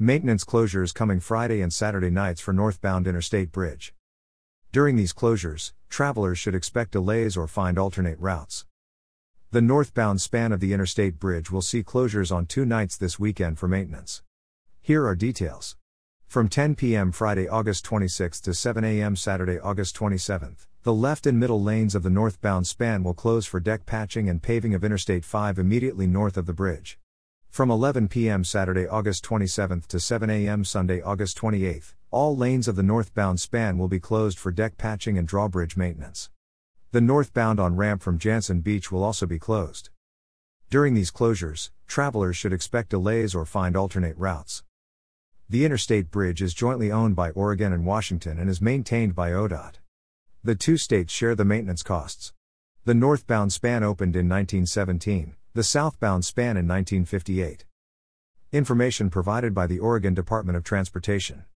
Maintenance closures coming Friday and Saturday nights for northbound Interstate Bridge. During these closures, travelers should expect delays or find alternate routes. The northbound span of the Interstate Bridge will see closures on two nights this weekend for maintenance. Here are details. From 10 p.m. Friday, August 26 to 7 a.m. Saturday, August 27, the left and middle lanes of the northbound span will close for deck patching and paving of Interstate 5 immediately north of the bridge. From 11 p.m. Saturday, August 27 to 7 a.m. Sunday, August 28, all lanes of the northbound span will be closed for deck patching and drawbridge maintenance. The northbound on ramp from Jantzen Beach will also be closed. During these closures, travelers should expect delays or find alternate routes. The interstate bridge is jointly owned by Oregon and Washington and is maintained by ODOT. The two states share the maintenance costs. The northbound span opened in 1917, the southbound span in 1958. Information provided by the Oregon Department of Transportation.